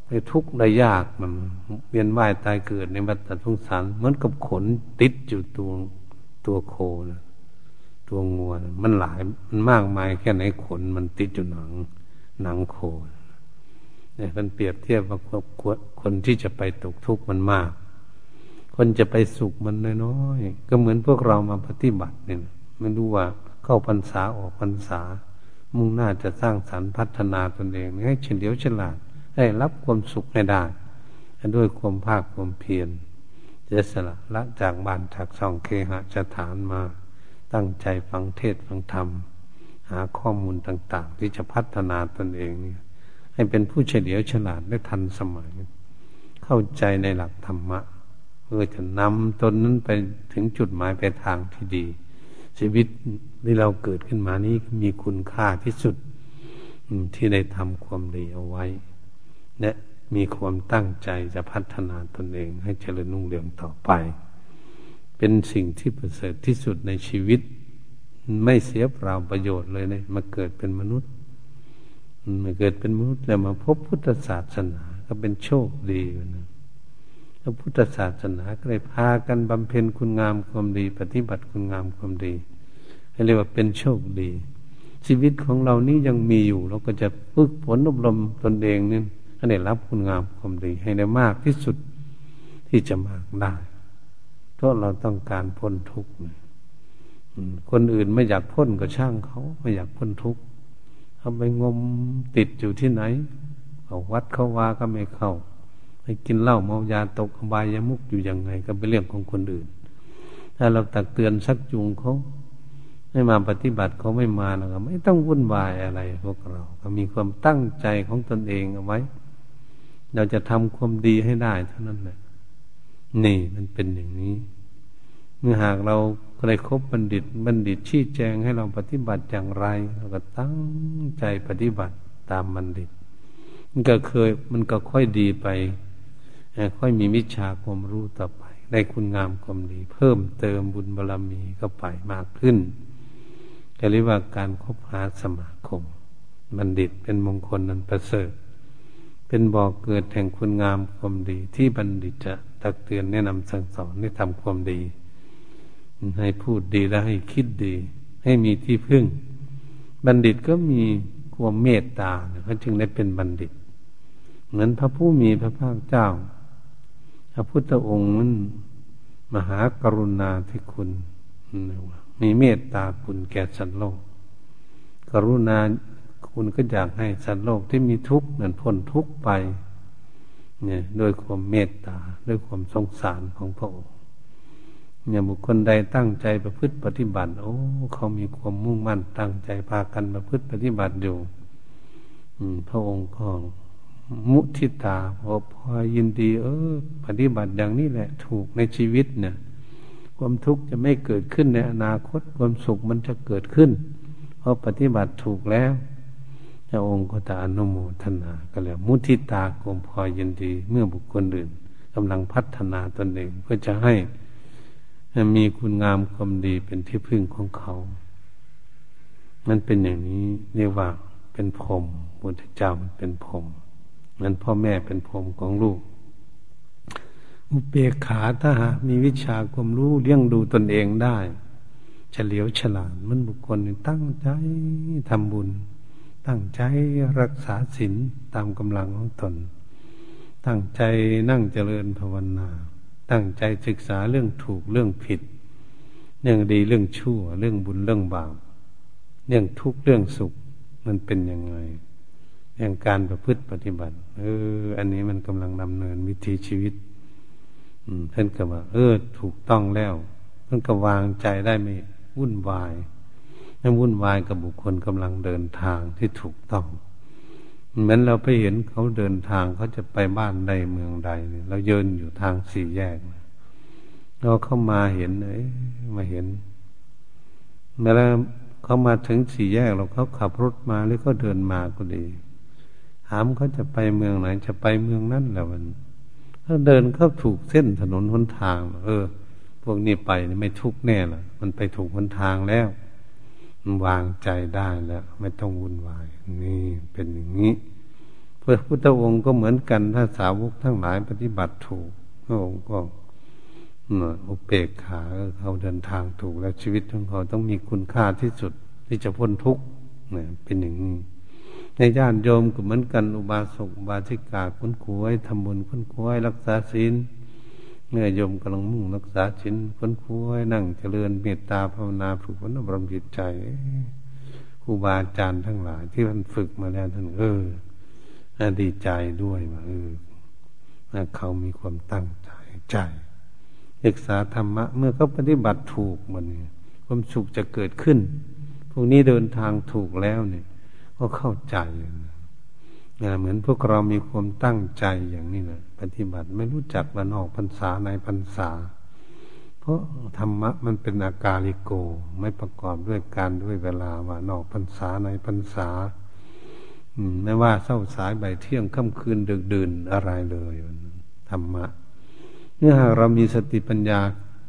ไปทุกข์ได้ยากมันเวียนว่ายตายเกิดในวัฏสงสารเหมือนกับขนติดอยู่ตัวตัวโคนะตัวงวนมันหลายมันมากมายแค่ไหนขนมันติดอยู่หนัง หนังโคเนี่ยมันเปรียบเทียบว่าคนที่จะไปตกทุกข์มันมาก คนจะไปสุขมันน้อยๆก็เหมือนพวกเรามาปฏิบัติเนี่ยไม่รู้ว่าเข้าพรรษาออกพรรษา มุ่งหน้าจะสร้างสรรค์พัฒนาตนเองให้เฉลียวฉลาดได้รับความสุขให้ได้ด้วยความภาคความเพียรจะสละละจากบ้านจากช่องเคหะสถานมา ตั้งใจฟังเทศฟังธรรม หาข้อมูลต่าง ๆ ที่จะพัฒนาตนเองเนี่ยให้เป็นผู้เฉลียวฉลาดและทันสมัย เข้าใจในหลักธรรมะ เพื่อจะนำตนนั้นไปถึงจุดหมายไปทางที่ดี ชีวิตที่เราเกิดขึ้นมานี้มีคุณค่าที่สุดที่ได้ทำความดีเอาไว้ และมีความตั้งใจจะพัฒนาตนเองให้เจริญนุ่งเรืองต่อไป เป็นสิ่งที่ประเสริฐที่สุดในชีวิต ไม่เสียเปล่าประโยชน์เลยเนะมาเกิดเป็นมนุษย์มาเกิดเป็นมนุษย์แล้วมาพบพุทธศาสนาก็เป็นโชคดีนะ ระพุทธศาสนาก็เลยพากันบำเพ็ญคุณงามความดี ปฏิบัติคุณงามความดีให้เรียกว่าเป็นโชคดี ชีวิตของเรานี้ยังมีอยู่ เราก็จะฝึกฝนอบรมตนเองนี่ให้ได้รับคุณงามความดี ให้ได้มากที่สุดที่จะมากได้เพราะเราต้องการพ้นทุกข์คนอื่นไม่อยากพ้นก็ช่างเขาไม่อยากพ้นทุกข์เขาไปงมติดอยู่ที่ไหนเอาวัดเขาว่าก็ไม่เข้า กินเหล้าเมายาตกอบายามุกอยู่ยังไง ก็เป็นเรื่องของคนอื่น ถ้าเราตักเตือนชักจูงเขาไม่มาปฏิบัติเขาไม่มาแล้วก็ไม่ต้องวุ่นวายอะไร พวกเรา ก็มีความตั้งใจของตนเองเอาไว้ เราจะทำความดีให้ได้เท่านั้นแหละนี่มันเป็นอย่างนี้ เมื่อหากเราได้คบบัณฑิต บัณฑิตชี้แจงให้เราปฏิบัติอย่างไร เราก็ตั้งใจปฏิบัติตามบัณฑิต มันก็เคยมันก็ค่อยดีไป ค่อยมีวิชาความรู้ต่อไป ได้คุณงามความดี เพิ่มเติมบุญบารรมีเข้าไปมากขึ้นจะเรียกว่าการคบหาสมาคม บัณฑิตเป็นมงคลนันประเสริฐ เป็นบ่อกเกิดแห่งคุณงามความดี ที่บัณฑิตจะตักเตือนแนะนำสั่งสอนให้ทำความดี ให้พูดดีและให้คิดดี ให้มีที่พึ่ง บัณฑิตก็มีความเมตตาเขาจึงได้เป็นบัณฑิต เหมือนพระผู้มีพระภาคเจ้า ระพุทธองค์นั้นมหากรุณาธิคุณ มีเมตตาคุณแก่สัตว์โลก กรุณาคุณก็อยากให้สัตว์โลกที่มีทุกข์นั้นพ้นทุกข์ไป เนี่ยด้วยความเมตตาด้วยความสงสารของพระองค์เนี่ยบุคคลใดตั้งใจประพฤติปฏิบัติ โอ้ เขามีความมุ่งมั่นตั้งใจพากันประพฤติปฏิบัติอยู่อืมพระองค์ก็ มุทิตาพอพอยินดี เออ ปฏิบัติอย่างนี้แหละ ถูกในชีวิตเนี่ยความทุกข์จะไม่เกิดขึ้นในอนาคต ความสุขมันจะเกิดขึ้น เพราะปฏิบัติถูกแล้วพระองค์ก็จะอนุโมทนาก็เลยมุทิตาความพอยินดี เมื่อบุคคลอื่นกำลังพัฒนาตนเองเพื่อจะให้มีคุณงามความดีเป็นที่พึ่งของเขา มันเป็นอย่างนี้เรียกว่าเป็นพรมบุตรเจ้ามันเป็นพรม มันพ่อแม่เป็นพรมของลูก อุเบกขาถ้าหามีวิชาความรู้เลี้ยงดูตนเองได้เฉลียวฉลาดมันบุคคลตั้งใจทำบุญ ตั้งใจรักษาศีลตามกำลังของตน ตั้งใจนั่งเจริญภาวนา ตั้งใจศึกษาเรื่องถูกเรื่องผิด เรื่องดีเรื่องชั่ว เรื่องบุญเรื่องบาปเรื่องทุกข์เรื่องสุขมันเป็นยังไง เรื่องการประพฤติปฏิบัติ เออ อันนี้มันกำลังดำเนินวิถีชีวิต อืมเพื่อนก็ว่า เออ ถูกต้องแล้วเพื่อนก็วางใจได้ไม่วุ่นวายไม่วุ่นวายกับบุคคลกำลังเดินทางที่ถูกต้องเหมือนเราไปเห็นเขาเดินทางเขาจะไปบ้านใดเมืองใดเนี่ยเราเยินอยู่ทางสี่แยกเราเข้ามาเห็นเอ้ยมาเห็นเมื่อเขามาถึงสี่แยกเราเขาขับรถมาหรือเขาเดินมาก็ดี ถามเขาจะไปเมืองไหน จะไปเมืองนั้นแหละมันถ้าเดินเข้าถูกเส้นถนนหนทาง เออ พวกนี้ไปไม่ทุกแน่ละมันไปถูกหนทางแล้ววางใจได้แล้ว ไม่ต้องวุ่นวาย นี่เป็นอย่างนี้พระพุทธองค์ก็เหมือนกัน ถ้าสาวกทั้งหลายปฏิบัติถูกพระองค์ก็อุเบกขาเขาเดินทางถูกแล้วชีวิตของเขาต้องมีคุณค่าที่สุดที่จะพ้นทุกข์เนี่ยเป็นอย่างนี้ ในญาติโยมก็เหมือนกันอุบาสกบาสิกาคุ้นคุยทำบุญคุ้นคุยรักษาศีลเมื่อโยมกำลังมุ่งรักษาชินค้นคุยนั่งเจริญเมตตาภาวนาฝึกฝนอบรมจิตใจครูบาอาจารย์ทั้งหลาย ที่ท่านฝึกมาแล้วท่านเออดีใจด้วยว่าเออเขามีความตั้งใจใจศึกษาธรรมะ เมื่อเขาปฏิบัติถูกมันเนี่ยความสุขจะเกิดขึ้นพวกนี้เดินทางถูกแล้วเนี่ย ก็เข้าใจเหมือนพวกเรามีความตั้งใจอย่างนี้นะปฏิบัติไม่รู้จักละนอกพรรษาในพรรษา เพราะธรรมะมันเป็นอากาลิโกไม่ประกอบด้วยการด้วยเวลาว่านอกพรรษาในพรรษาไม่ว่าเศร้าสายใบเที่ยงค่ำคืนดึกดื่นอะไรเลยธรรมะเมื่อหากเรามีสติปัญญา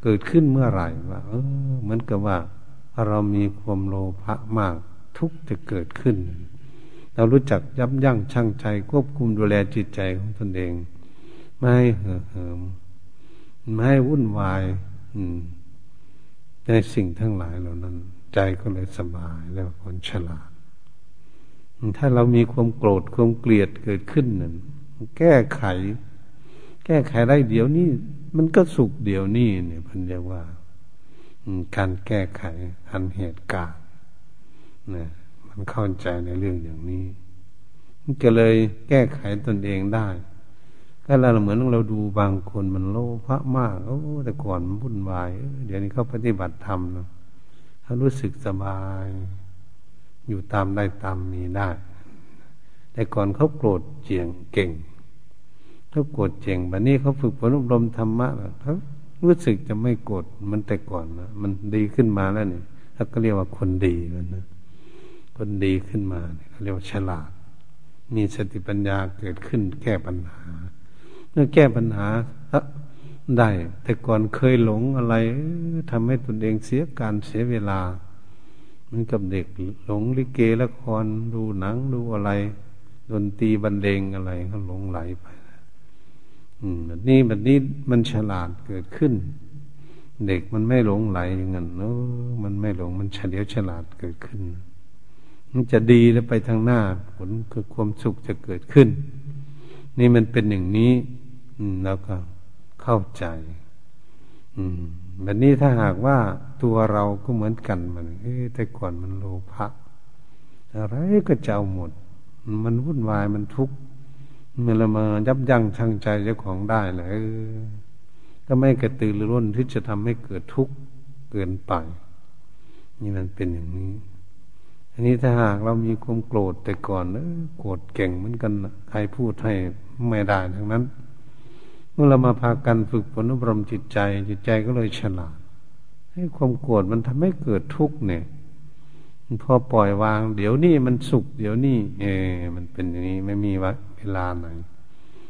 เกิดขึ้นเมื่อไหร่ว่า เออ เหมือนกับว่า เรามีความโลภะมาก ทุกจะเกิดขึ้น เรารู้จักยับยั้งชั่งใจ ควบคุมดูแลจิตใจของตนเอง ไม่ให้เห่อเหิมไม่ให้วุ่นวายในสิ่งทั้งหลายเหล่านั้น ใจก็เลยสบายแล้วคนฉลาด ถ้าเรามีความโกรธความเกลียดเกิดขึ้นนั่นแก้ไข แก้ไขได้เดี๋ยวนี้ มันก็สุขเดี๋ยวนี้เนี่ยพันเรียกว่าการแก้ไขอันเหตุการณ์ นะมันเข้าใจในเรื่องอย่างนี้ มันก็เลยแก้ไขตนเองได้ก็เราเหมือนเราดูบางคนมันโลภมากโอ้แต่ก่อนมันวุ่นวายเดี๋ยวนี้เขาปฏิบัติธรรมนะเขารู้สึกสบาย อยู่ตามได้ตามมีได้ แต่ก่อนเขาโกรธเจียงเก่งเขาโกรธเจียงแบบนี้เขาฝึกฝนอบรมธรรมะเขารู้สึกจะไม่โกรธมันแต่ก่อนนะมันดีขึ้นมาแล้วนี่เขาก็เรียกว่าคนดีมันนะ คนดีขึ้นมาเนี่ยเรียกว่าฉลาด มีสติปัญญาเกิดขึ้นแก้ปัญหา เมื่อแก้ปัญหาได้ แต่ก่อนเคยหลงอะไรทำให้ตนเองเสียการเสียเวลาเหมือนกับเด็กหลงลิเกละครดูหนังดูอะไรดนตรีบรรเลงอะไรเขาหลงไหลไปอืมแบบนี้แบบนี้มันฉลาดเกิดขึ้น เด็กมันไม่หลงไหลอย่างนั้นเนอะมันไม่หลงมันเฉลียวฉลาดเกิดขึ้น มันจะดีแล้วไปทางหน้า ผลคือความสุขจะเกิดขึ้น นี่มันเป็นอย่างนี้ อืมแล้วก็เข้าใจ อืมแบบนี้ถ้าหากว่าตัวเราก็เหมือนกันมันเอ้แต่ก่อนมันโลภะอะไรก็จะเอาหมด มันวุ่นวายมันทุกข์เมื่อเรามายับยั้งชั่งใจเจ้าของได้เลยก็ไม่กระตือรือร้นที่จะทำให้เกิดทุกข์เกินไป นี่มันเป็นอย่างนี้ อันนี้ถ้าหากเรามีความโกรธแต่ก่อนเออโกรธเก่งเหมือนกันใครพูดให้ไม่ได้ทั้งนั้น เมื่อเรามาพากันฝึกฝนอบรมจิตใจ จิตใจก็เลยฉลาด ให้ความโกรธมันทำให้เกิดทุกข์เนี่ยพอปล่อยวาง เดี๋ยวนี้มันสุข เดี๋ยวนี้เออมันเป็นอย่างนี้ไม่มีเวลาไหน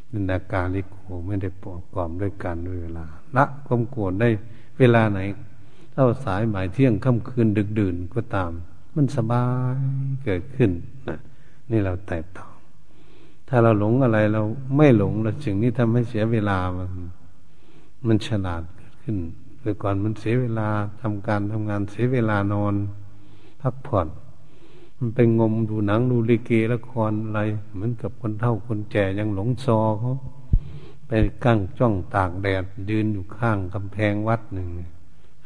เป็นาการลิโกไม่ได้ปอกกอมด้วยการด้วยเวลาละความโกรธได้เวลาไหนเท่าสายหมายเที่ยงค่ำคืนดึกดื่นก็ตาม มันสบายเกิดขึ้นนะนี่เราแตกต่างถ้าเราหลงอะไรเราไม่หลงแล้วสิ่งนี้ทำให้เสียเวลามัน มันฉลาดเกิดขึ้นเมื่ก่อนมันเสียเวลาทำการทำงานเสียเวลานอน พักผ่อน มันไปงมดูหนังดูลิเกละครอะไร เหมือนกับคนเฒ่าคนแก่ยังหลงซอเขาไปกั้งจ้องตากแดดยืนอยู่ข้างกำแพงวัดหนึ่ง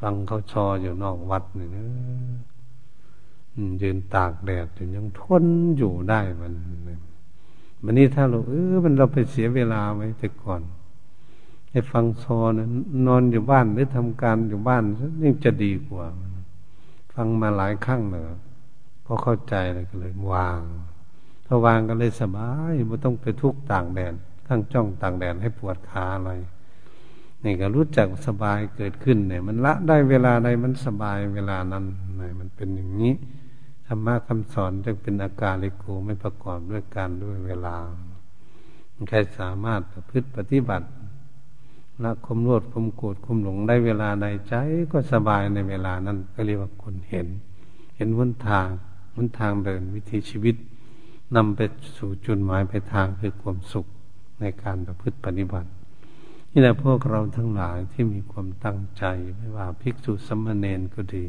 ฟังเขาชออยู่นอกวัดหนึ่ง ยืนตากแดดยังทนอยู่ได้มันมันนี่ถ้าเราเออมันเราไปเสียเวลาไว้แต่ก่อนให้ฟังซอนะนอนอยู่บ้านหรือทำการอยู่บ้านนี่จะดีกว่า ฟังมาหลายครั้งเลยพอเข้าใจเลยก็เลยวางถ้าวางก็เลยสบายไม่ต้องไปทุกต่างแดนทั้งจ้องต่างแดนให้ปวดขาอะไรนี่ก็รู้จักสบายเกิดขึ้นเนี่ย มันละได้เวลาใดมันสบายเวลานั้นเนี่ยมันเป็นอย่างนี้ รรมะคำสอนจึงเป็นอาการลิโกไม่ประกอบด้วยการด้วยเวลา ใครสามารถประพฤติปฏิบัติละคมโลดคมโกรธคมหลงได้เวลาใดใจก็สบายในเวลานั้นก็เรียกว่าคนเห็น เห็นวันทางมันทางเดินวิถีชีวิตนำไปสู่จุดหมายไปทางคือความสุขในการประพฤติปฏิบัติ นี่แหละพวกเราทั้งหลายที่มีความตั้งใจไม่ว่าภิกษุสมมาเนนก็ดี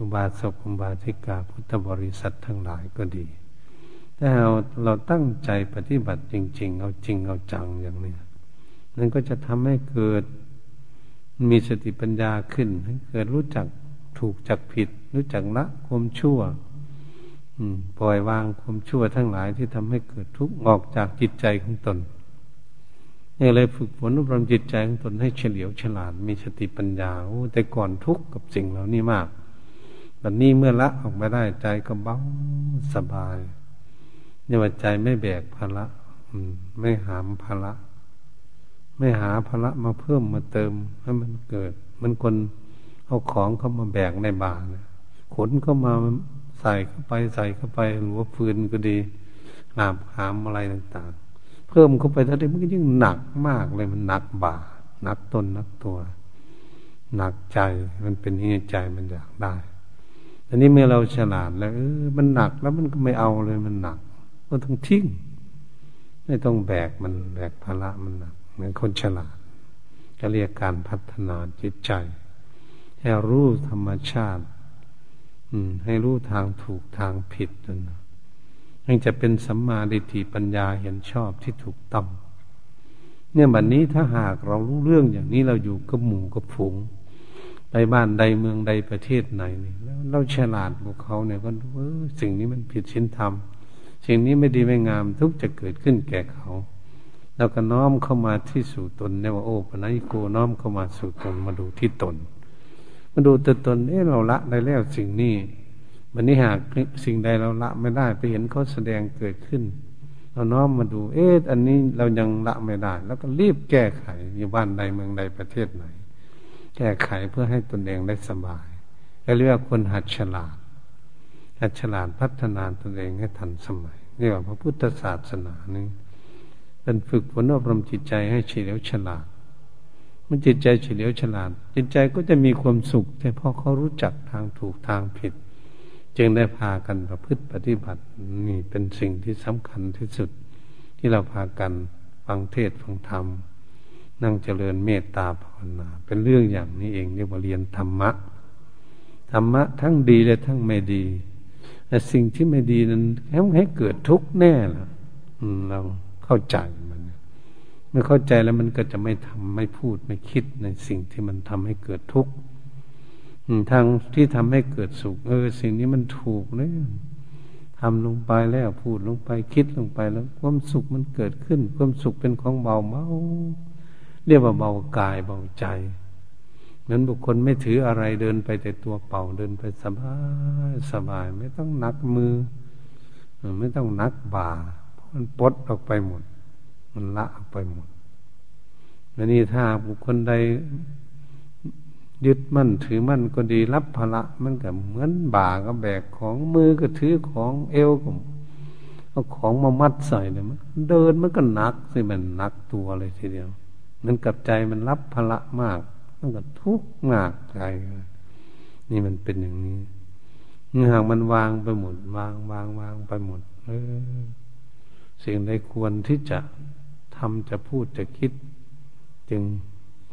อุบาสกอุบาสิกาพุทธบริษัททั้งหลายก็ดีถ้าเราเราตั้งใจปฏิบัติจริง ๆ เอาจริงเอาจังอย่างนี้นั่นก็จะทำให้เกิดมีสติปัญญาขึ้นให้เกิดรู้จักถูกจักผิด รู้จักละความชั่วปล่อยวางความชั่วทั้งหลายที่ทำให้เกิดทุกข์ออกจากจิตใจของตนนี่เลยฝึกฝนอบรมจิตใจของตนให้เฉลียวฉลาดมีสติปัญญาโอ้แต่ก่อนทุกข์กับสิ่งเหล่านี้มาก บบนี้เมื่อละออกมาได้ใจก็เบาสบายเนี่ยว่าใจไม่แบกภาระไม่หามภาระไม่หาภาระมาเพิ่มมาเติมให้มันเกิด มันคนเอาของเข้ามาแบกในบาเนี่ยขนเข้ามาใส่เข้าไปใส่เข้าไปหรือว่าฟืนก็ดีหาบหามอะไรต่างๆ เพิ่มเข้าไปถ้าได้มันก็ยิ่งหนักมากเลยมันหนักบ่าหนักตนหนักตัวหนักใจมันเป็นยังไงใจมันอยากได้ อันนี้เมื่อเราฉลาดแล้วเออมันหนักแล้วมันก็ไม่เอาเลยมันหนักก็ต้องทิ้ง ไม่ต้องแบกมันแบกภาระมันหนักเหมือนคนฉลาดก็เรียกการพัฒนาจิตใจให้รู้ธรรมชาติให้รู้ทางถูกทางผิดนั่นยังจะเป็นสัมมาดิฏฐิปัญญาเห็นชอบที่ถูกต้องเนี่ยบัดนนี้ถ้าหากเรารู้เรื่องอย่างนี้เราอยู่กับหมู่กับฝูง ไปบ้านใดเมืองใดประเทศไหนนี่แล้วเราฉลาดกว่าเขาเนี่ยก็เออสิ่งนี้มันผิดศีลธรรมสิ่งนี้ไม่ดีไม่งามทุกจะเกิดขึ้นแก่เขาเราก็น้อมเข้ามาที่สู่ตนเนี่ยว่าโอ้ปนัยโกน้อมเข้ามาสู่ตนมาดูที่ตน มาดูตัวตนเอ๊ะเราละได้แล้วสิ่งนี้วันนี้หากสิ่งใดเราละไม่ได้ไปเห็นเขาแสดงเกิดขึ้น เราน้อมมาดู เอ๊ะอันนี้เรายังละไม่ได้ แล้วก็รีบแก้ไขอยู่บ้านใดเมืองใดประเทศไหน ก้ไขเพื่อให้ตนเองได้สบายเรียกว่าคนหัดฉลาด หัดฉลาดพัฒนาตนเองให้ทันสมัยนี่ว่าพระพุทธศาสนานี้เป็นฝึกฝนอบรมจิตใจให้เฉลียวฉลาดเมันจิตใจเฉลียวฉลาด จิตใจก็จะมีความสุข แต่พอเขารู้จักทางถูกทางผิด จึงได้พากันประพฤติปฏิบัตินี่เป็นสิ่งที่สำคัญที่สุด ที่เราพากันฟังเทศฟังธรรม นั่งเจริญเมตตาภาวนา เป็นเรื่องอย่างนี้เองเรียกว่าเรียนธรรมะ ธรรมะทั้งดีและทั้งไม่ดีแต่สิ่งที่ไม่ดีนั้นให้เกิดทุกข์แน่ล่ะเราเข้าใจมันเมื่อเข้าใจแล้วมันก็จะไม่ทำไม่พูดไม่คิดในสิ่งที่มันทำให้เกิดทุกข์ทางที่ทำให้เกิดสุข เออ สิ่งนี้มันถูกเลยทำลงไปแล้วพูดลงไปคิดลงไปแล้ว ความสุขมันเกิดขึ้น ความสุขเป็นของเบาเบา เรียกว่าเบากายเบาใจเหมือนบุคคลไม่ถืออะไรเดินไปแต่ตัวเป่าเดินไปสบายสบาย ไม่ต้องนักมือ ไม่ต้องนักบ่ามันปลดออกไปหมด มันละออกไปหมดและนี่ถ้าบุคคลใดยึดมั่นถือมั่นก็ดีรับภาระมันก็เหมือนบ่าก็แบกของมือก็ถือของเอวก็เอาของมามัดใส่เลยมันเดินมันก็หนักสิมันหนักตัวเลยทีเดียว มันกับใจมันรับภาระมากมันก็ทุกข์มากใจนี่มันเป็นอย่างนี้เมื่อหากมันวางไปหมด วางวางวางไปหมด เออ สิ่งใดควรที่จะทำจะพูดจะคิด จึง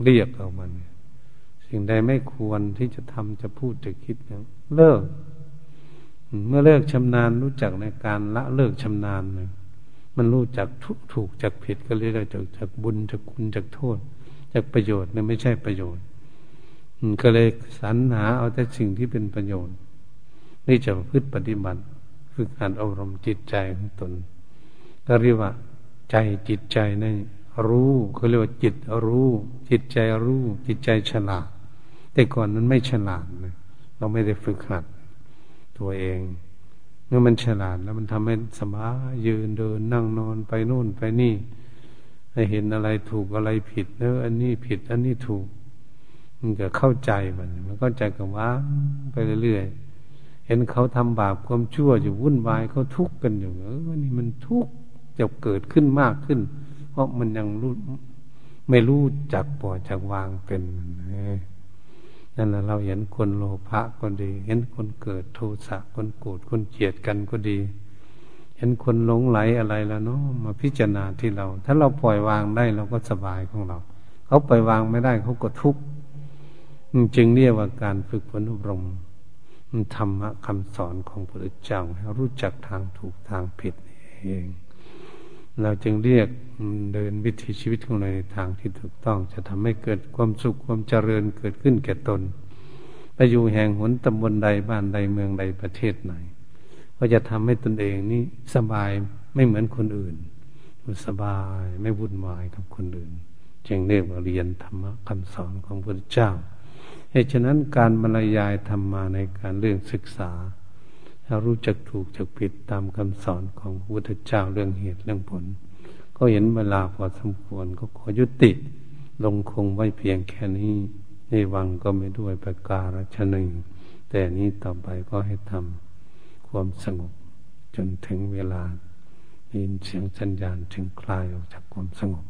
เรียกเอามัน สิ่งใดไม่ควรที่จะทำจะพูดจะคิดเลิก เมื่อเลิกชำนาญรู้จักในการละเลิกชำนาญเนี่ย มันรู้จักถูกจากผิดก็เรียกจากจากบุญจากคุณจากโทษ จากประโยชน์เนี่ยไม่ใช่ประโยชน์ก็เลยสรรหาเอาแต่สิ่งที่เป็นประโยชน์นี่จะพึ่ปฏิบัติฝึกหัดอบรมณ์จิตใจของตนก็เรียกว่า ใจจิตใจนี่รู้เขาเรียกว่าจิตรู้ จิตใจรู้ จิตใจฉลาด แต่ก่อนนั้นไม่ฉลาดเลยเราไม่ได้ฝึกหัดตัวเอง เมื่อมันฉลาดแล้วมันทำให้สบายยืนเดินนั่งนอนไปโน่นไปนี่ให้เห็นอะไรถูกอะไรผิดเนออันนี้ผิด อันนี้ถูก มันก็เข้าใจมันมันก็ใจกับว่าไปเรื่อยๆเห็นเขาทำบาปความชั่วอยู่วุ่นวายเขาทุกข์กันอยู่เออนี่มันทุกข์จะเกิดขึ้นมากขึ้น เพราะมันยังรู้ไม่รู้จักปล่อยจักวางเป็น นั่นแหละเราเห็นคนโลภะก็ดี เห็นคนเกิดโทสะคนโกรธคนเกลียดกันก็ดี เห็นคนหลงไหลอะไรแล้วเนาะมาพิจารณาที่เรา ถ้าเราปล่อยวางได้เราก็สบายของเรา เขาปล่อยวางไม่ได้เขาก็ทุกข์จึงเรียกว่าการฝึกฝนอบรมธรรมะคำสอนของพระพุทธเจ้าให้รู้จักทางถูกทางผิดเอง เราจึงเรียกเดินวิถีชีวิตของเราในทางที่ถูกต้อง จะทำให้เกิดความสุขความเจริญเกิดขึ้นแก่ตนไปอยู่แห่งหนตำบลใดบ้านใดเมืองใดประเทศไหน ก็จะทำให้ตนเองนี้สบายไม่เหมือนคนอื่น สบายไม่วุ่นวายกับคนอื่น จึงเรียกว่าเรียนธรรมะคำสอนของพระเจ้าเหตุฉะนั้นการบรรยายธรรมมาในการเรื่องศึกษา ถ้ารู้จักถูกจักผิดตามคำสอนของพระพุทธเจ้าเรื่องเหตุเรื่องผล ก็เห็นเวลาพอสมควรก็ขอยุติลงคงไว้เพียงแค่นี้ในวังก็ไม่ด้วยประการชนึงแต่นี้ต่อไปก็ให้ทำความสงบจนถึงเวลายินเสียงสัญญาณถึงคลายออกจากความสงบ